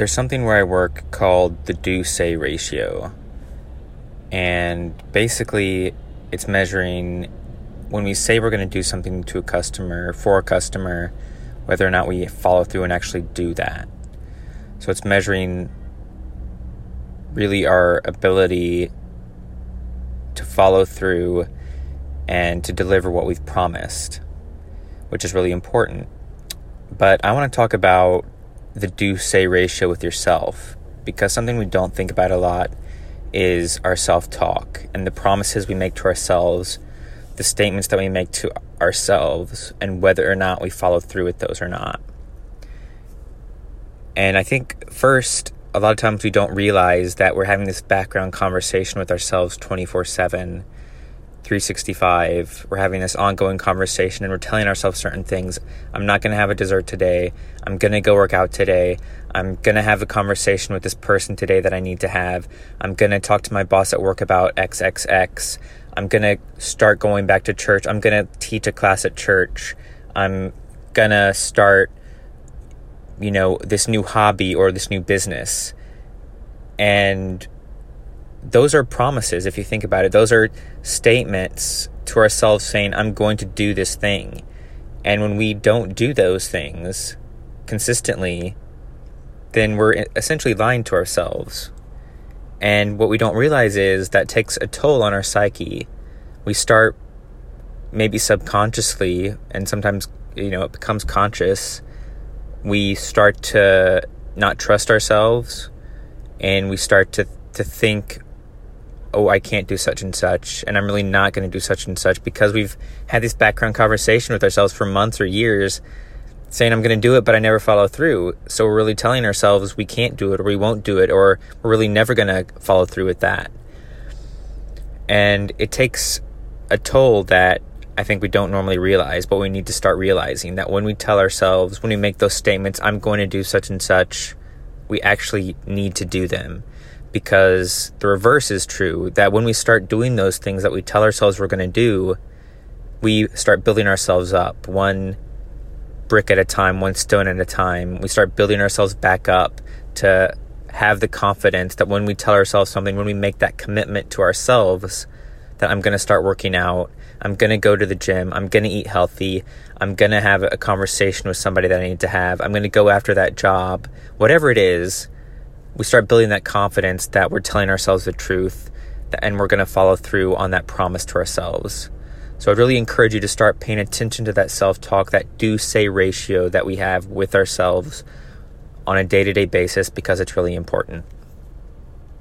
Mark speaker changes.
Speaker 1: there's something where I work called the do say ratio. And basically, it's measuring when we say we're going to do something to a customer, for a customer, whether or not we follow through and actually do that. So it's measuring really our ability to follow through and to deliver what we've promised, which is really important. But I want to talk about the do say ratio with yourself because something we don't think about a lot is our self talk and the promises we make to ourselves, the statements that we make to ourselves, and whether or not we follow through with those or not. And I think first, a lot of times we don't realize that we're having this background conversation with ourselves 24 7 365. We're having this ongoing conversation and we're telling ourselves certain things. I'm not going to have a dessert today. I'm going to go work out today. I'm going to have a conversation with this person today that I need to have. I'm going to talk to my boss at work about XXX. I'm going to start going back to church. I'm going to teach a class at church. I'm going to start, you know, this new hobby or this new business. And those are promises if you think about it. Those are statements to ourselves saying, I'm going to do this thing. And when we don't do those things consistently, then we're essentially lying to ourselves. And what we don't realize is that takes a toll on our psyche. We start maybe subconsciously, and sometimes, you know, it becomes conscious. We start to not trust ourselves, and we start to, to think oh, I can't do such and such, and I'm really not going to do such and such because we've had this background conversation with ourselves for months or years saying I'm going to do it, but I never follow through. So we're really telling ourselves we can't do it or we won't do it, or we're really never going to follow through with that. And it takes a toll that I think we don't normally realize, but we need to start realizing that when we tell ourselves, when we make those statements, I'm going to do such and such, we actually need to do them because the reverse is true that when we start doing those things that we tell ourselves we're going to do, we start building ourselves up one brick at a time, one stone at a time. We start building ourselves back up to have the confidence that when we tell ourselves something, when we make that commitment to ourselves, that I'm going to start working out, I'm going to go to the gym, I'm going to eat healthy, I'm going to have a conversation with somebody that I need to have, I'm going to go after that job, whatever it is we start building that confidence that we're telling ourselves the truth and we're going to follow through on that promise to ourselves. So I'd really encourage you to start paying attention to that self talk, that do say ratio that we have with ourselves on a day to day basis because it's really important.